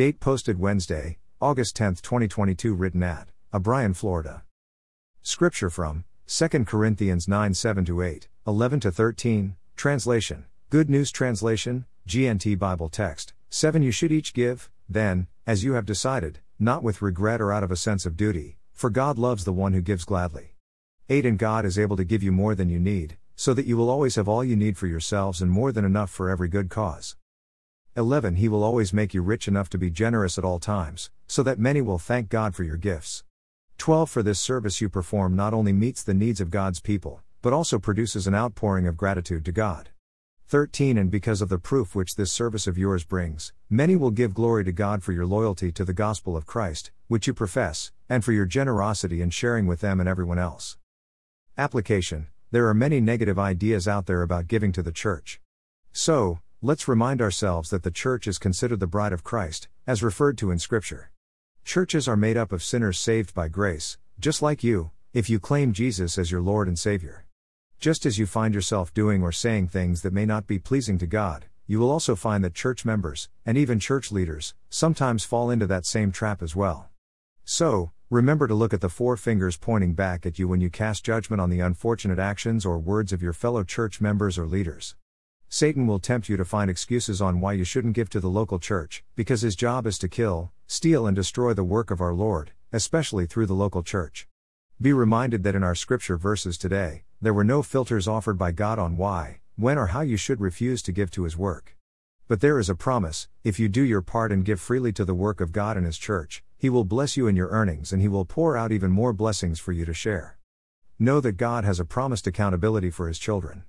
Date posted Wednesday, August 10, 2022, written at O'Brien, Florida. Scripture from 2 Corinthians 9 7 8, 11 13, translation, Good News Translation, GNT Bible text, 7 You should each give, then, as you have decided, not with regret or out of a sense of duty, for God loves the one who gives gladly. 8 And God is able to give you more than you need, so that you will always have all you need for yourselves and more than enough for every good cause. 11 He will always make you rich enough to be generous at all times, so that many will thank God for your gifts. 12 For this service you perform not only meets the needs of God's people, but also produces an outpouring of gratitude to God. 13 And because of the proof which this service of yours brings, many will give glory to God for your loyalty to the gospel of Christ, which you profess, and for your generosity in sharing with them and everyone else. Application There are many negative ideas out there about giving to the church. So, let's remind ourselves that the church is considered the bride of Christ, as referred to in Scripture. Churches are made up of sinners saved by grace, just like you, if you claim Jesus as your Lord and Savior. Just as you find yourself doing or saying things that may not be pleasing to God, you will also find that church members, and even church leaders, sometimes fall into that same trap as well. So, remember to look at the four fingers pointing back at you when you cast judgment on the unfortunate actions or words of your fellow church members or leaders. Satan will tempt you to find excuses on why you shouldn't give to the local church, because his job is to kill, steal, and destroy the work of our Lord, especially through the local church. Be reminded that in our scripture verses today, there were no filters offered by God on why, when, or how you should refuse to give to his work. But there is a promise if you do your part and give freely to the work of God and his church, he will bless you in your earnings and He will pour out even more blessings for you to share. Know that God has a promised accountability for His children.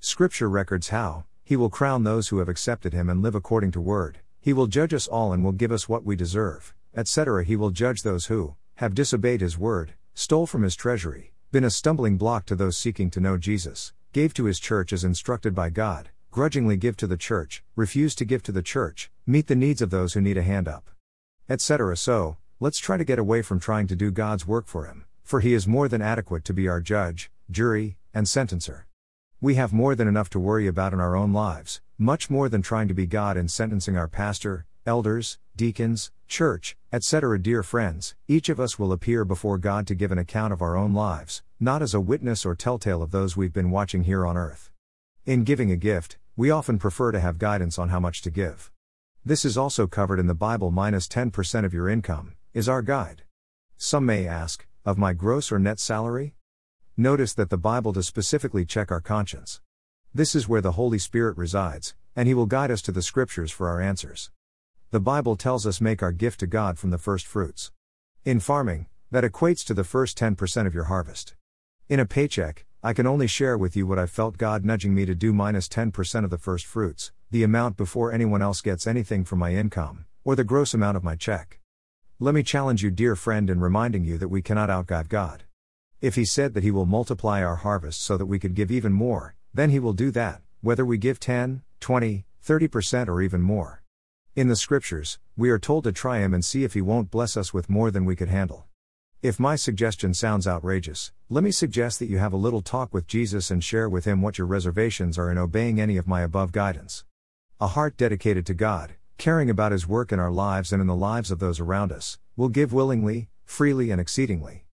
Scripture records how He will crown those who have accepted Him and live according to Word, He will judge us all and will give us what we deserve, etc. He will judge those who have disobeyed His Word, stole from His treasury, been a stumbling block to those seeking to know Jesus, gave to His church as instructed by God, grudgingly give to the church, refuse to give to the church, meet the needs of those who need a hand up etc. So, let's try to get away from trying to do God's work for Him, for He is more than adequate to be our judge, jury, and sentencer. We have more than enough to worry about in our own lives, much more than trying to be God in sentencing our pastor, elders, deacons, church, etc. Dear friends, each of us will appear before God to give an account of our own lives, not as a witness or telltale of those we've been watching here on earth. In giving a gift, we often prefer to have guidance on how much to give. This is also covered in the Bible minus 10% of your income, is our guide. Some may ask, of my gross or net salary? Notice that the Bible does specifically check our conscience. This is where the Holy Spirit resides, and He will guide us to the Scriptures for our answers. The Bible tells us make our gift to God from the first fruits. In farming, that equates to the first 10% of your harvest. In a paycheck, I can only share with you what I felt God nudging me to do minus 10% of the first fruits, the amount before anyone else gets anything from my income, or the gross amount of my check. Let me challenge you, dear friend, in reminding you that we cannot outgive God. If He said that He will multiply our harvest so that we could give even more, then He will do that, whether we give 10, 20, 30%, or even more. In the Scriptures, we are told to try Him and see if He won't bless us with more than we could handle. If my suggestion sounds outrageous, let me suggest that you have a little talk with Jesus and share with Him what your reservations are in obeying any of my above guidance. A heart dedicated to God, caring about His work in our lives and in the lives of those around us, will give willingly, freely, and exceedingly.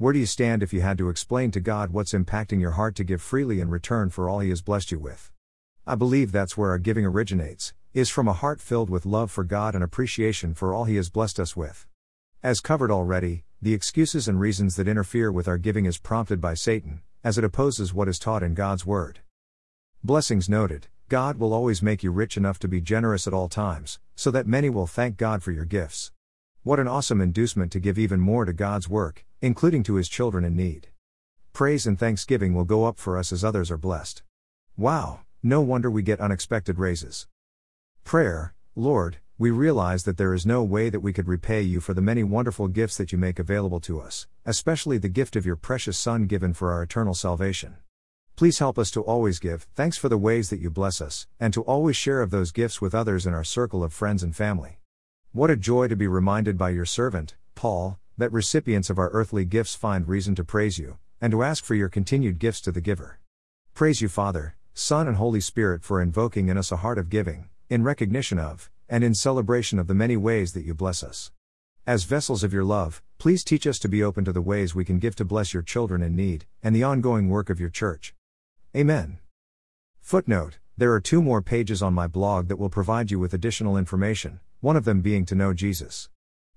Where do you stand if you had to explain to God what's impacting your heart to give freely in return for all He has blessed you with? I believe that's where our giving originates, is from a heart filled with love for God and appreciation for all He has blessed us with. As covered already, the excuses and reasons that interfere with our giving is prompted by Satan, as it opposes what is taught in God's Word. Blessings noted. God will always make you rich enough to be generous at all times, so that many will thank God for your gifts. What an awesome inducement to give even more to God's work, including to His children in need. Praise and thanksgiving will go up for us as others are blessed. Wow, no wonder we get unexpected raises. Prayer Lord, we realize that there is no way that we could repay you for the many wonderful gifts that you make available to us, especially the gift of your precious Son given for our eternal salvation. Please help us to always give thanks for the ways that you bless us, and to always share of those gifts with others in our circle of friends and family. What a joy to be reminded by your servant, Paul, that recipients of our earthly gifts find reason to praise you, and to ask for your continued gifts to the giver. Praise you, Father, Son, and Holy Spirit, for invoking in us a heart of giving, in recognition of, and in celebration of the many ways that you bless us. As vessels of your love, please teach us to be open to the ways we can give to bless your children in need, and the ongoing work of your church. Amen. Footnote There are two more pages on my blog that will provide you with additional information, one of them being to know Jesus.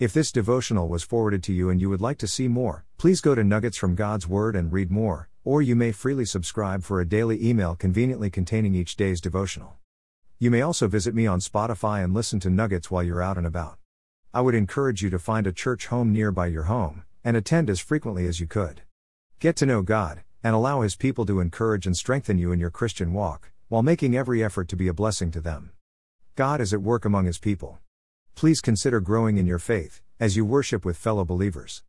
If this devotional was forwarded to you and you would like to see more, please go to Nuggets from God's Word and read more, or you may freely subscribe for a daily email conveniently containing each day's devotional. You may also visit me on Spotify and listen to Nuggets while you're out and about. I would encourage you to find a church home nearby your home, and attend as frequently as you could. Get to know God, and allow His people to encourage and strengthen you in your Christian walk, while making every effort to be a blessing to them. God is at work among His people. Please consider growing in your faith, as you worship with fellow believers.